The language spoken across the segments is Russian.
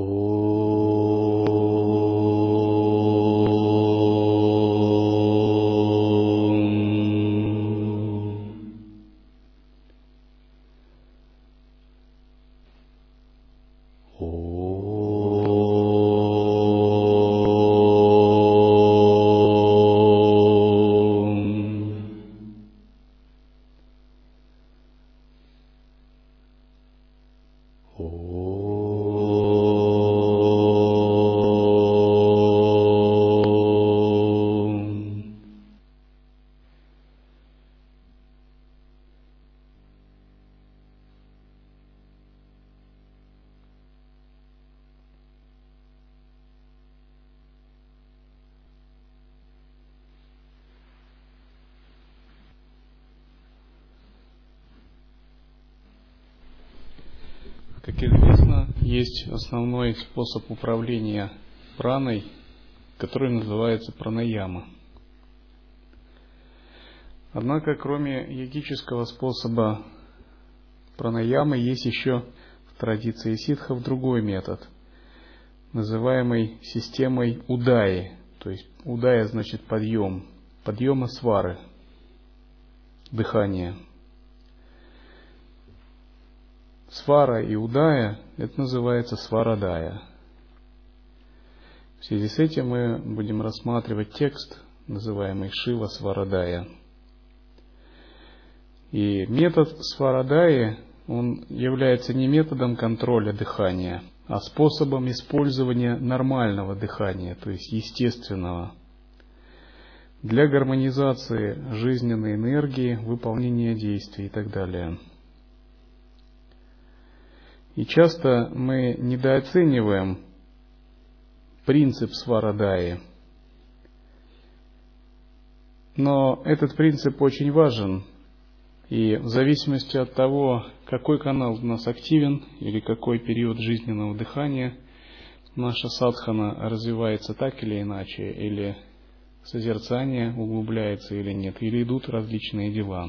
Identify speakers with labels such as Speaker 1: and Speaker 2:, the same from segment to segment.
Speaker 1: Oh. Как известно, есть основной способ управления праной, который называется пранаяма. Однако, кроме йогического способа пранаямы, есть еще в традиции ситхов другой метод, называемый системой удаи. То есть удая значит подъем, подъема свары, дыхание – свара и удая, это называется сварадая. В связи с этим мы будем рассматривать текст, называемый Шива Сварадая. И метод Сварадая, он является не методом контроля дыхания, а способом использования нормального дыхания, то есть естественного, для гармонизации жизненной энергии, выполнения действий и так далее – и часто мы недооцениваем принцип сварадаи. Но этот принцип очень важен, и в зависимости от того, какой канал у нас активен или какой период жизненного дыхания, наша садхана развивается так или иначе, или созерцание углубляется или нет, или идут различные дела.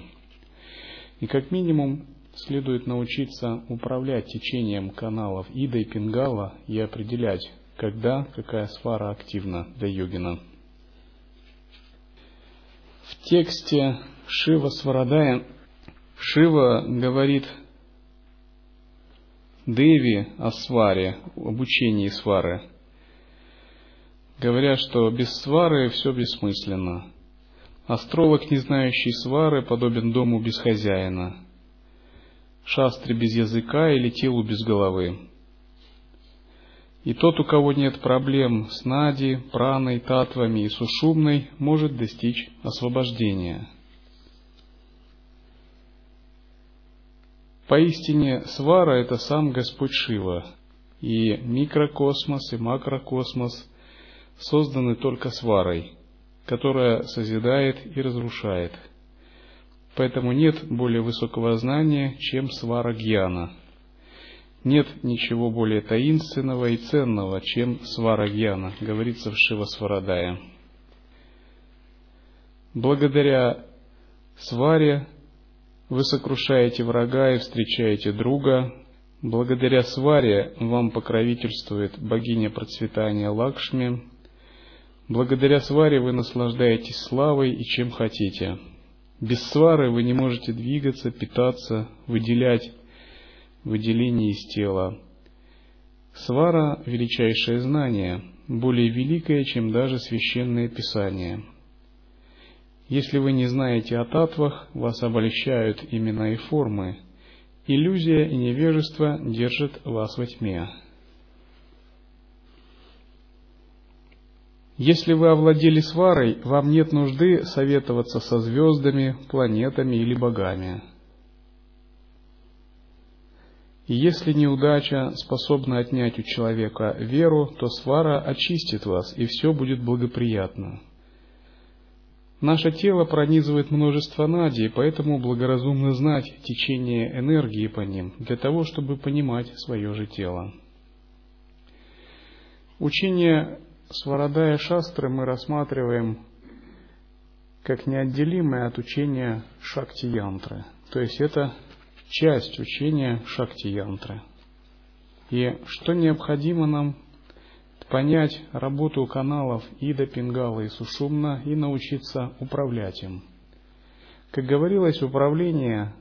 Speaker 1: И как минимум следует научиться управлять течением каналов Ида и Пингала и определять, когда какая сфара активна для йогина. В тексте Шива Сварадая Шива говорит Деви о сваре, об учении свары, говоря, что без свары все бессмысленно. Астролог, не знающий свары, подобен дому без хозяина – шастре без языка или телу без головы. И тот, у кого нет проблем с нади, праной, татвами и сушумной, может достичь освобождения. Поистине, свара – это сам Господь Шива, и микрокосмос и макрокосмос созданы только сварой, которая созидает и разрушает – Поэтому нет более высокого знания, чем свара гьяна. Нет ничего более таинственного и ценного, чем свара гьяна, говорится в Шива Сварадая. Благодаря сваре вы сокрушаете врага и встречаете друга. Благодаря сваре вам покровительствует богиня процветания Лакшми. Благодаря сваре вы наслаждаетесь славой и чем хотите – без свары вы не можете двигаться, питаться, выделять выделение из тела. Свара – величайшее знание, более великое, чем даже священное писание. Если вы не знаете о татвах, вас обольщают имена и формы. Иллюзия и невежество держат вас во тьме. Если вы овладели сварой, вам нет нужды советоваться со звездами, планетами или богами. И если неудача способна отнять у человека веру, то свара очистит вас, и все будет благоприятно. Наше тело пронизывает множество надей, поэтому благоразумно знать течение энергии по ним, для того, чтобы понимать свое же тело. Учение Сварадая Шастры мы рассматриваем как неотделимое от учения Шакти-янтры. То есть это часть учения Шакти-янтры. И что необходимо нам понять работу каналов Ида, Пингала и Сушумна и научиться управлять им. Как говорилось, управление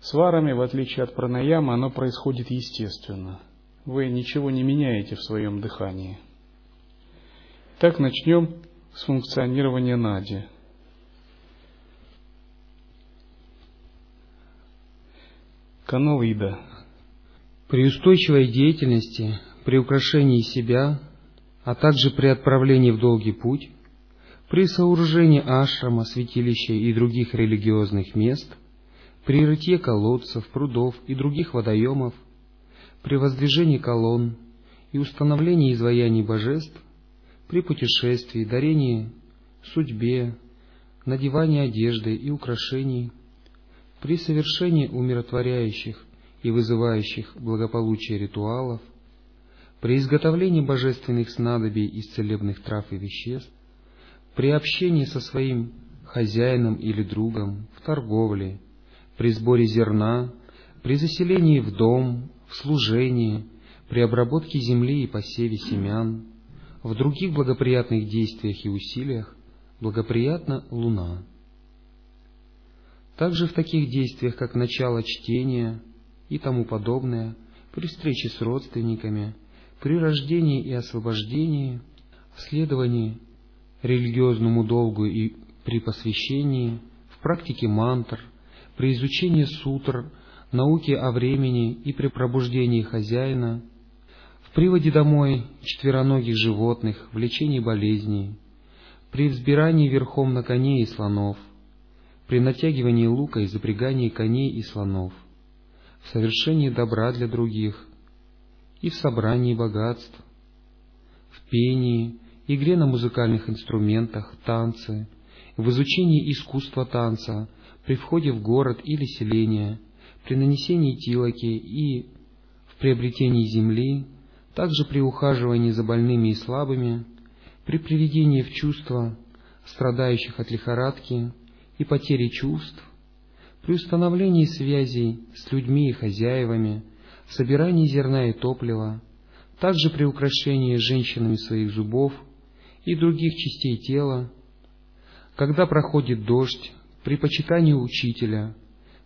Speaker 1: сварами, в отличие от пранаямы, оно происходит естественно. Вы ничего не меняете в своем дыхании. Так начнем с функционирования нади. Канал.
Speaker 2: При устойчивой деятельности, при украшении себя, а также при отправлении в долгий путь, при сооружении ашрама, святилища и других религиозных мест, при рытье колодцев, прудов и других водоемов, при воздвижении колонн и установлении изваяний божеств, при путешествии, дарении, судьбе, надевании одежды и украшений, при совершении умиротворяющих и вызывающих благополучие ритуалов, при изготовлении божественных снадобий из целебных трав и веществ, при общении со своим хозяином или другом, в торговле, при сборе зерна, при заселении в дом, в служении, при обработке земли и посеве семян, в других благоприятных действиях и усилиях благоприятна Луна. Также в таких действиях, как начало чтения и тому подобное, при встрече с родственниками, при рождении и освобождении, в следовании религиозному долгу и при посвящении, в практике мантр, при изучении сутр, науке о времени и при пробуждении хозяина, в приводе домой четвероногих животных, в лечении болезней, при взбирании верхом на коне и слонов, при натягивании лука и запрягании коней и слонов, в совершении добра для других и в собрании богатств, в пении, игре на музыкальных инструментах, танце, в изучении искусства танца, при входе в город или селение, при нанесении тилоки и в приобретении земли, также при ухаживании за больными и слабыми, при приведении в чувство страдающих от лихорадки и потери чувств, при установлении связей с людьми и хозяевами, собирании зерна и топлива, также при украшении женщинами своих зубов и других частей тела, когда проходит дождь, при почитании учителя,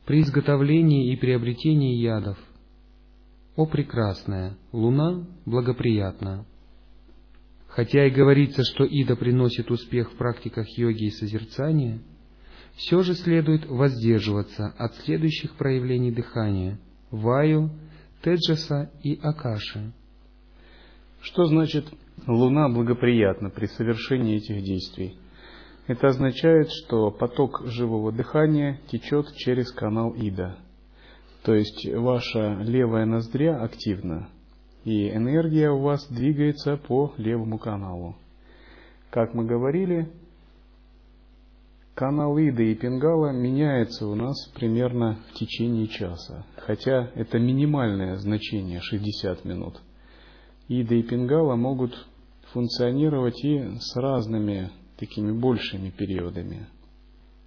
Speaker 2: при изготовлении и приобретении ядов. О прекрасная, луна благоприятна. Хотя и говорится, что Ида приносит успех в практиках йоги и созерцания, все же следует воздерживаться от следующих проявлений дыхания – ваю, теджаса и акаши.
Speaker 1: Что значит Луна благоприятна при совершении этих действий. Это означает, что поток живого дыхания течет через канал Ида. То есть ваша левая ноздря активна, и энергия у вас двигается по левому каналу. Как мы говорили, канал Ида и Пингала меняется у нас примерно в течение часа, хотя это минимальное значение 60 минут. Ида и Пингала могут функционировать и с разными такими большими периодами.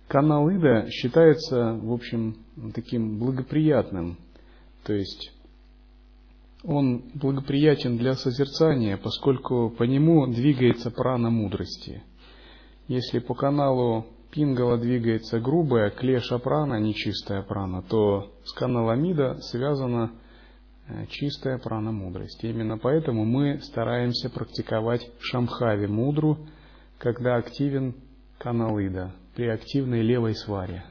Speaker 1: Канал Ида считается, в общем, таким благоприятным, то есть он благоприятен для созерцания, поскольку по нему двигается прана мудрости. Если по каналу Пингала двигается грубая клеша прана, нечистая прана, то с каналом Ида связана Э, чистая прана мудрости. Именно поэтому мы стараемся практиковать шамхави мудру, когда активен канал Ида, при активной левой сваре.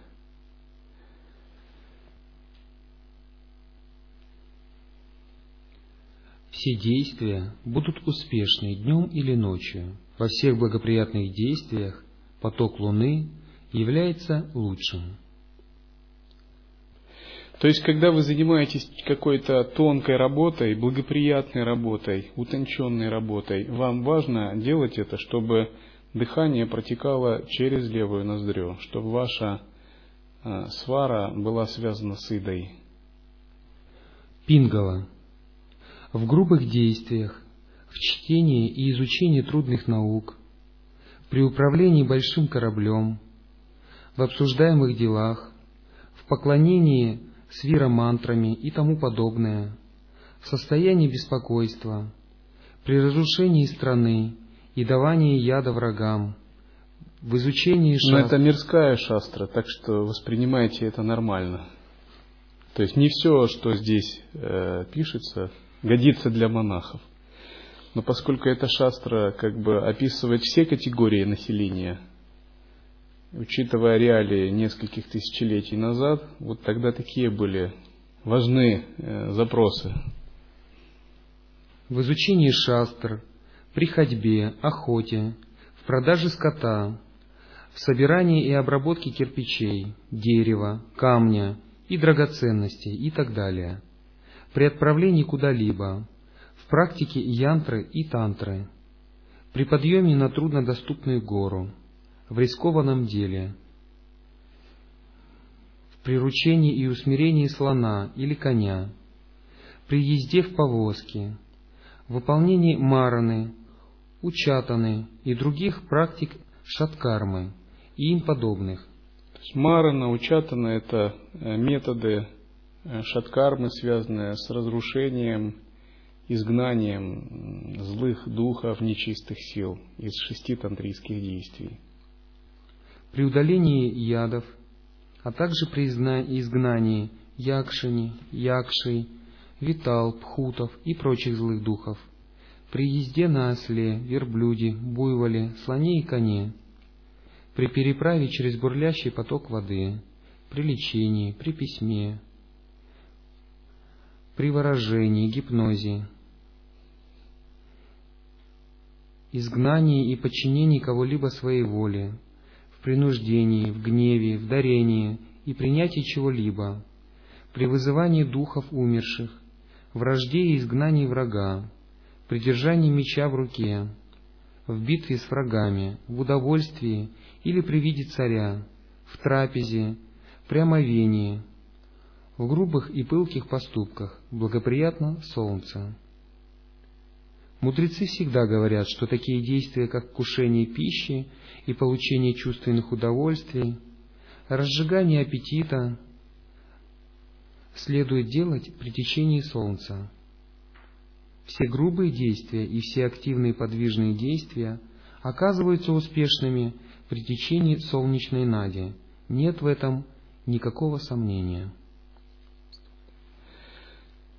Speaker 2: Все действия будут успешны днем или ночью. Во всех благоприятных действиях поток Луны является лучшим.
Speaker 1: То есть, когда вы занимаетесь какой-то тонкой работой, благоприятной работой, утонченной работой, вам важно делать это, чтобы дыхание протекало через левую ноздрю, чтобы ваша э, свара была связана с идой.
Speaker 2: Пингала. В грубых действиях, в чтении и изучении трудных наук, при управлении большим кораблем, в обсуждаемых делах, в поклонении с виромантрами и тому подобное, в состоянии беспокойства, при разрушении страны и давании яда врагам, в изучении
Speaker 1: шастр. Но это мирская шастра, так что воспринимайте это нормально. То есть не все, что здесь э, пишется, годится для монахов. Но поскольку эта шастра как бы описывает все категории населения, учитывая реалии нескольких тысячелетий назад, вот тогда такие были важны э, запросы.
Speaker 2: В изучении шастр, при ходьбе, охоте, в продаже скота, в собирании и обработке кирпичей, дерева, камня и драгоценностей и так далее, при отправлении куда-либо, в практике янтры и тантры, при подъеме на труднодоступную гору, в рискованном деле, в приручении и усмирении слона или коня, при езде в повозке, в выполнении мараны, учатаны и других практик шаткармы – и им подобных.
Speaker 1: То есть марана, учатана – это э, методы э, шаткармы, связанные с разрушением, изгнанием злых духов, нечистых сил из шести тантрийских действий.
Speaker 2: При удалении ядов, а также при изгнании якшини, якшей, витал, пхутов и прочих злых духов, при езде на осле, верблюде, буйволе, слоне и коне – при переправе через бурлящий поток воды, при лечении, при письме, при выражении, гипнозе, изгнании и подчинении кого-либо своей воле, в принуждении, в гневе, в дарении и принятии чего-либо, при вызывании духов умерших, в рожде и изгнании врага, при держании меча в руке, в битве с врагами, в удовольствии или при виде царя, в трапезе, при омовении, в грубых и пылких поступках, благоприятно солнце. Мудрецы всегда говорят, что такие действия, как кушение пищи и получение чувственных удовольствий, разжигание аппетита, следует делать при течении солнца. Все грубые действия и все активные подвижные действия оказываются успешными при течении солнечной нади. Нет в этом никакого сомнения.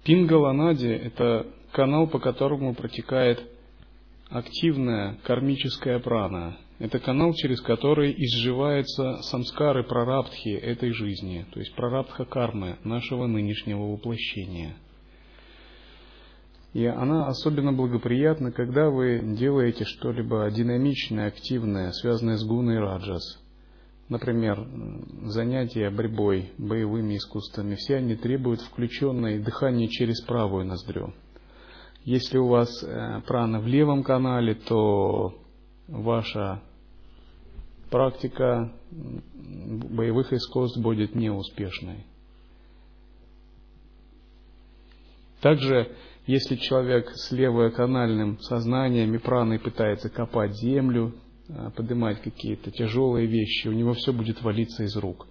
Speaker 1: Пингала-нади – это канал, по которому протекает активная кармическая прана. Это канал, через который изживаются самскары прарабдхи этой жизни, то есть прарабдха кармы нашего нынешнего воплощения – и она особенно благоприятна, когда вы делаете что-либо динамичное, активное, связанное с гуной раджас. Например, занятия борьбой, боевыми искусствами. Все они требуют включенное дыхание через правую ноздрю. Если у вас э, прана в левом канале, то ваша практика боевых искусств будет неуспешной. Также если человек с левоканальным сознанием и праной пытается копать землю, а, поднимать какие-то тяжелые вещи, у него все будет валиться из рук.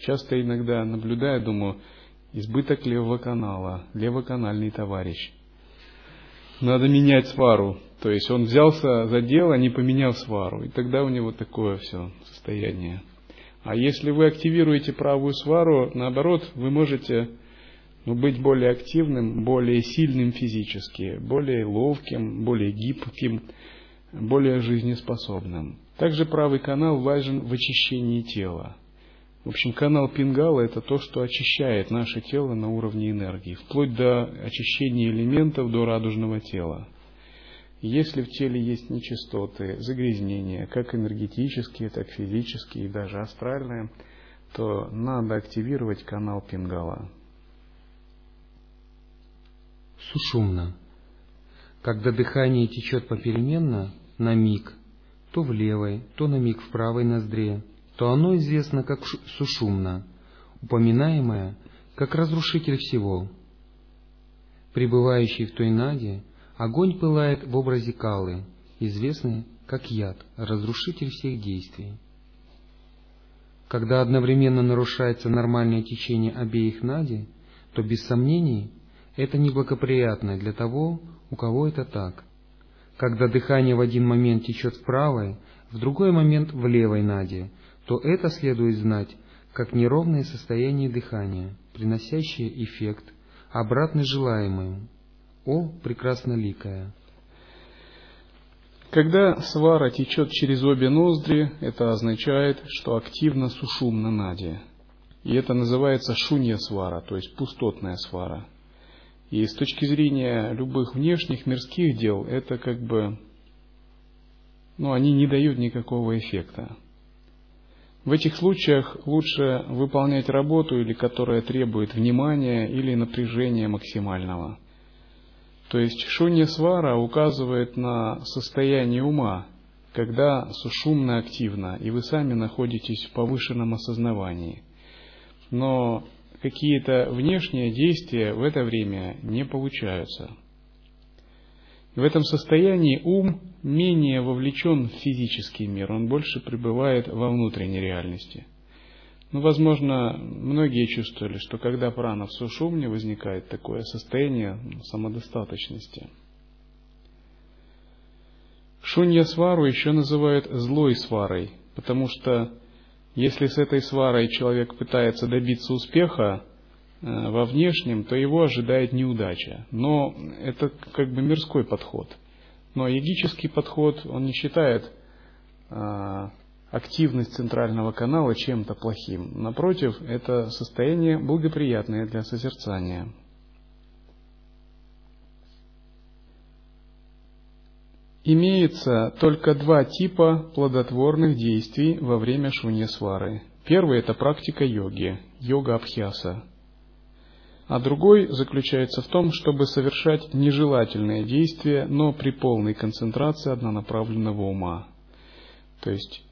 Speaker 1: Часто иногда наблюдаю, думаю, избыток левого канала, левоканальный товарищ. Надо менять свару. То есть он взялся за дело, не поменял свару. И тогда у него такое все состояние. А если вы активируете правую свару, наоборот, вы можете но быть более активным, более сильным физически, более ловким, более гибким, более жизнеспособным. Также правый канал важен в очищении тела. В общем, канал Пингала – это то, что очищает наше тело на уровне энергии, вплоть до очищения элементов до радужного тела. Если в теле есть нечистоты, загрязнения, как энергетические, так физические и даже астральные, то надо активировать канал Пингала
Speaker 2: сушумно. Когда дыхание течет попеременно, на миг, то в левой, то на миг в правой ноздре, то оно известно как сушумно, упоминаемое как разрушитель всего. Пребывающий в той наде, огонь пылает в образе калы, известный как яд, разрушитель всех действий. Когда одновременно нарушается нормальное течение обеих нади, то без сомнений это неблагоприятно для того, у кого это так. Когда дыхание в один момент течет в правой, в другой момент в левой наде, то это следует знать как неровное состояние дыхания, приносящее эффект, обратный желаемому. О, прекрасноликая!
Speaker 1: Когда свара течет через обе ноздри, это означает, что активно сушумна нади. И это называется шунья свара, то есть пустотная свара. И с точки зрения любых внешних мирских дел, это как бы, ну, они не дают никакого эффекта. В этих случаях лучше выполнять работу, или которая требует внимания или напряжения максимального. То есть шунья свара указывает на состояние ума, когда сушумно активно, и вы сами находитесь в повышенном осознавании. Но какие-то внешние действия в это время не получаются. В этом состоянии ум менее вовлечен в физический мир, он больше пребывает во внутренней реальности. Ну, возможно, многие чувствовали, что когда прана в сушумне возникает такое состояние самодостаточности. Шунья свару еще называют злой сварой, потому что если с этой сварой человек пытается добиться успеха э, во внешнем, то его ожидает неудача. Но это как бы мирской подход. Но йогический подход, он не считает э, активность центрального канала чем-то плохим. Напротив, это состояние благоприятное для созерцания. Имеется только два типа плодотворных действий во время шунья-свары. Первый – это практика йоги, йога-абхьяса. А другой заключается в том, чтобы совершать нежелательные действия, но при полной концентрации однонаправленного ума. То есть,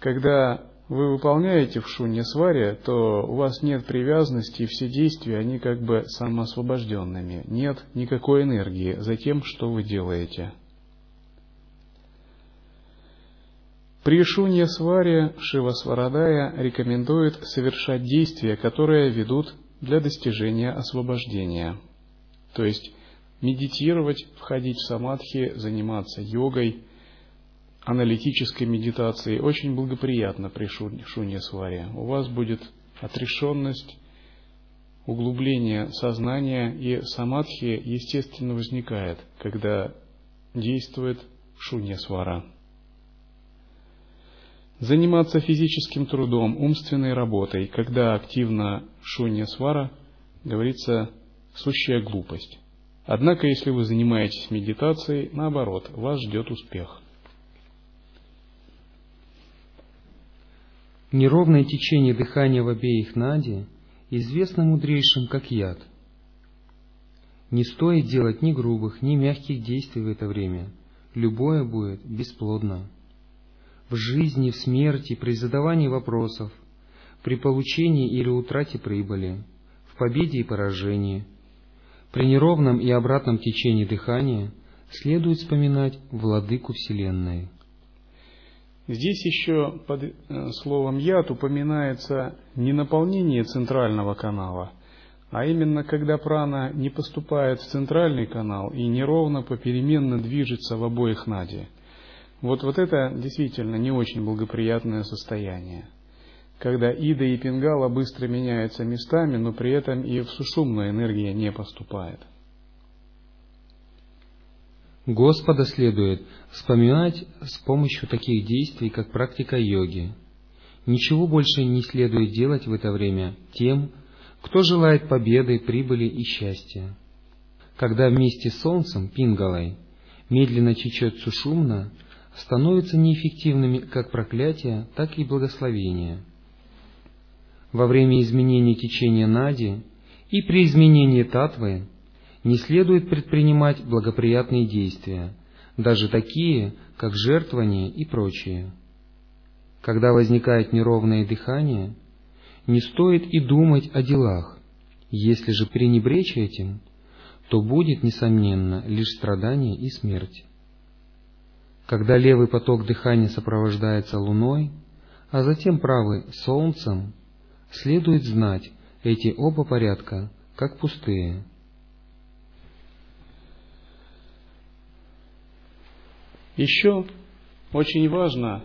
Speaker 1: когда вы выполняете в шунья-сваре, то у вас нет привязанности, и все действия, они как бы самоосвобожденными. Нет никакой энергии за тем, что вы делаете – При шунья сваре Шива Сварадая рекомендует совершать действия, которые ведут для достижения освобождения. То есть медитировать, входить в самадхи, заниматься йогой, аналитической медитацией очень благоприятно при шунья сваре. У вас будет отрешенность, углубление сознания, и самадхи естественно возникает, когда действует шунья свара. Заниматься физическим трудом, умственной работой, когда активно шунья свара, говорится, сущая глупость. Однако, если вы занимаетесь медитацией, наоборот, вас ждет успех.
Speaker 2: Неровное течение дыхания в обеих нади известно мудрейшим как яд. Не стоит делать ни грубых, ни мягких действий в это время. Любое будет бесплодно в жизни, в смерти, при задавании вопросов, при получении или утрате прибыли, в победе и поражении. При неровном и обратном течении дыхания следует вспоминать Владыку Вселенной.
Speaker 1: Здесь еще под э, словом «яд» упоминается не наполнение центрального канала, а именно когда прана не поступает в центральный канал и неровно попеременно движется в обоих нади – вот, вот это действительно не очень благоприятное состояние. Когда Ида и Пингала быстро меняются местами, но при этом и в сушумную энергия не поступает.
Speaker 2: Господа следует вспоминать с помощью таких действий, как практика йоги. Ничего больше не следует делать в это время тем, кто желает победы, прибыли и счастья. Когда вместе с Солнцем, Пингалой, медленно течет сушумно, становятся неэффективными как проклятие, так и благословение. Во время изменения течения Нади и при изменении Татвы не следует предпринимать благоприятные действия, даже такие, как жертвование и прочее. Когда возникает неровное дыхание, не стоит и думать о делах. Если же пренебречь этим, то будет, несомненно, лишь страдание и смерть когда левый поток дыхания сопровождается луной, а затем правый – солнцем, следует знать эти оба порядка как пустые.
Speaker 1: Еще очень важно,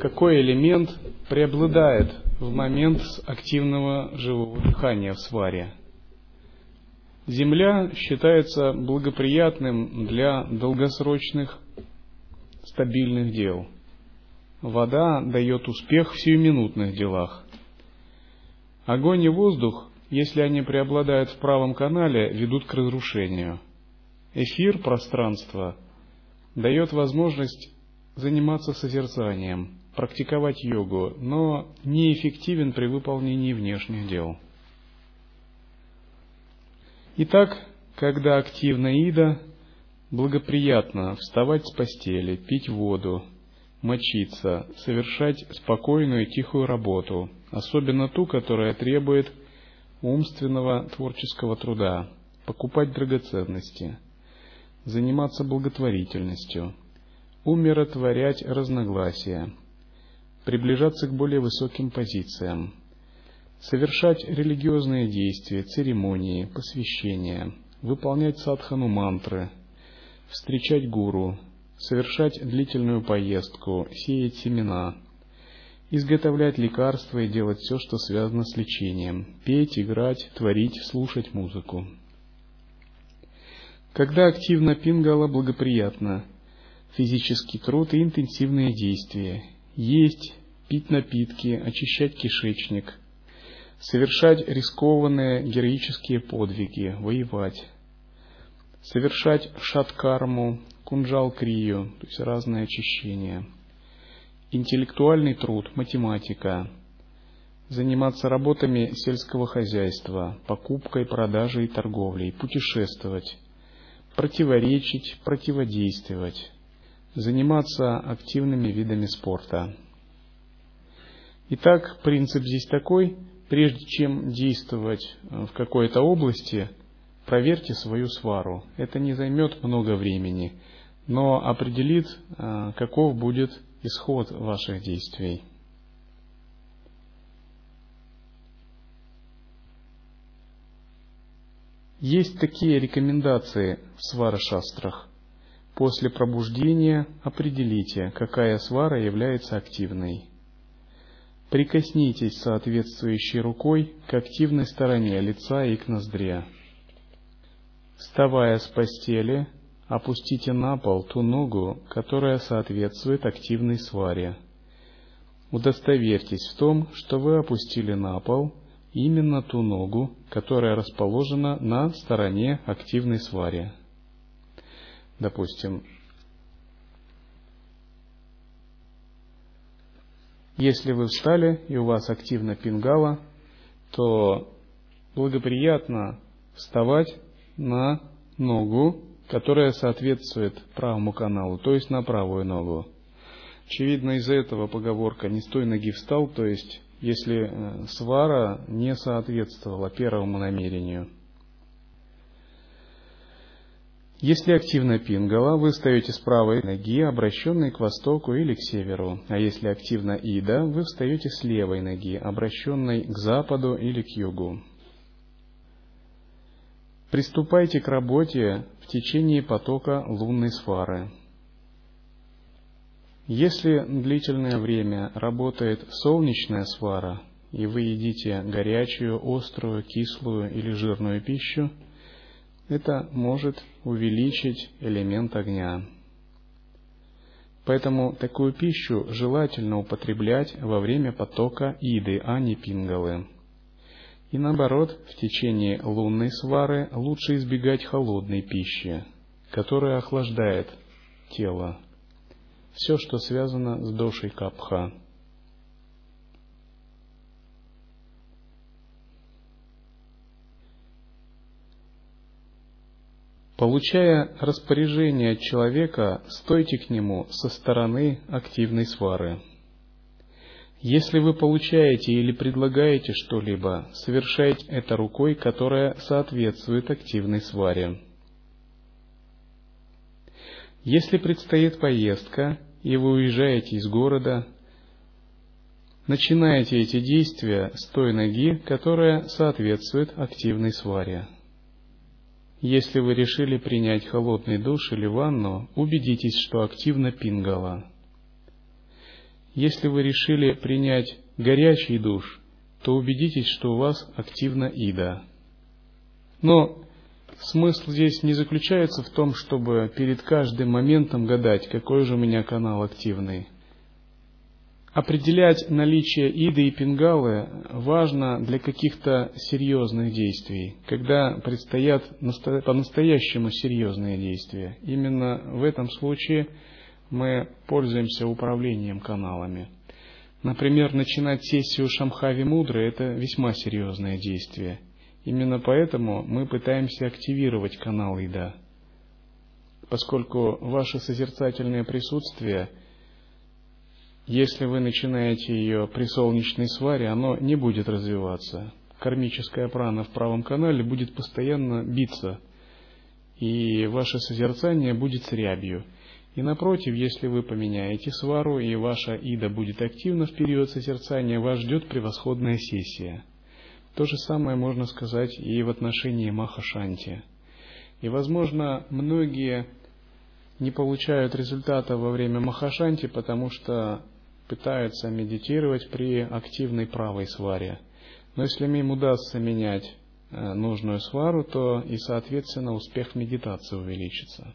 Speaker 1: какой элемент преобладает в момент активного живого дыхания в сваре. Земля считается благоприятным для долгосрочных стабильных дел. Вода дает успех в сиюминутных делах. Огонь и воздух, если они преобладают в правом канале, ведут к разрушению. Эфир, пространство, дает возможность заниматься созерцанием, практиковать йогу, но неэффективен при выполнении внешних дел. Итак, когда активна ида, благоприятно вставать с постели, пить воду, мочиться, совершать спокойную и тихую работу, особенно ту, которая требует умственного творческого труда, покупать драгоценности, заниматься благотворительностью, умиротворять разногласия, приближаться к более высоким позициям, совершать религиозные действия, церемонии, посвящения, выполнять садхану мантры, встречать гуру, совершать длительную поездку, сеять семена, изготовлять лекарства и делать все, что связано с лечением, петь, играть, творить, слушать музыку. Когда активно пингала благоприятно, физический труд и интенсивные действия, есть, пить напитки, очищать кишечник, совершать рискованные героические подвиги, воевать, совершать шаткарму, кунджал-крию, то есть разные очищения, интеллектуальный труд, математика, заниматься работами сельского хозяйства, покупкой, продажей и торговлей, путешествовать, противоречить, противодействовать, заниматься активными видами спорта. Итак, принцип здесь такой, прежде чем действовать в какой-то области, проверьте свою свару. Это не займет много времени, но определит, э, каков будет исход ваших действий. Есть такие рекомендации в свара-шастрах. После пробуждения определите, какая свара является активной. Прикоснитесь соответствующей рукой к активной стороне лица и к ноздре. Вставая с постели, опустите на пол ту ногу, которая соответствует активной сваре. Удостоверьтесь в том, что вы опустили на пол именно ту ногу, которая расположена на стороне активной свари. Допустим, если вы встали и у вас активно пингала, то благоприятно вставать на ногу, которая соответствует правому каналу, то есть на правую ногу. Очевидно, из-за этого поговорка «не с той ноги встал», то есть если э, свара не соответствовала первому намерению. Если активна пингала, вы встаете с правой ноги, обращенной к востоку или к северу, а если активна ида, вы встаете с левой ноги, обращенной к западу или к югу. Приступайте к работе в течение потока лунной свары – если длительное время работает солнечная свара, и вы едите горячую, острую, кислую или жирную пищу, это может увеличить элемент огня. Поэтому такую пищу желательно употреблять во время потока иды, а не пингалы. И наоборот, в течение лунной свары лучше избегать холодной пищи, которая охлаждает тело все, что связано с дошей капха. Получая распоряжение от человека, стойте к нему со стороны активной свары. Если вы получаете или предлагаете что-либо, совершайте это рукой, которая соответствует активной сваре. Если предстоит поездка, и вы уезжаете из города, начинаете эти действия с той ноги, которая соответствует активной сваре. Если вы решили принять холодный душ или ванну, убедитесь, что активна пингала. Если вы решили принять горячий душ, то убедитесь, что у вас активна ида. Но смысл здесь не заключается в том, чтобы перед каждым моментом гадать, какой же у меня канал активный. Определять наличие иды и пингалы важно для каких-то серьезных действий, когда предстоят по-настоящему серьезные действия. Именно в этом случае мы пользуемся управлением каналами. Например, начинать сессию Шамхави Мудры – это весьма серьезное действие. Именно поэтому мы пытаемся активировать канал Ида. Поскольку ваше созерцательное присутствие, если вы начинаете ее при солнечной сваре, оно не будет развиваться. Кармическая прана в правом канале будет постоянно биться, и ваше созерцание будет с рябью – и напротив, если вы поменяете свару и ваша ида будет активна в период созерцания, вас ждет превосходная сессия. То же самое можно сказать и в отношении Махашанти. И, возможно, многие не получают результата во время Махашанти, потому что пытаются медитировать при активной правой сваре. Но если им удастся менять э, нужную свару, то и, соответственно, успех медитации увеличится.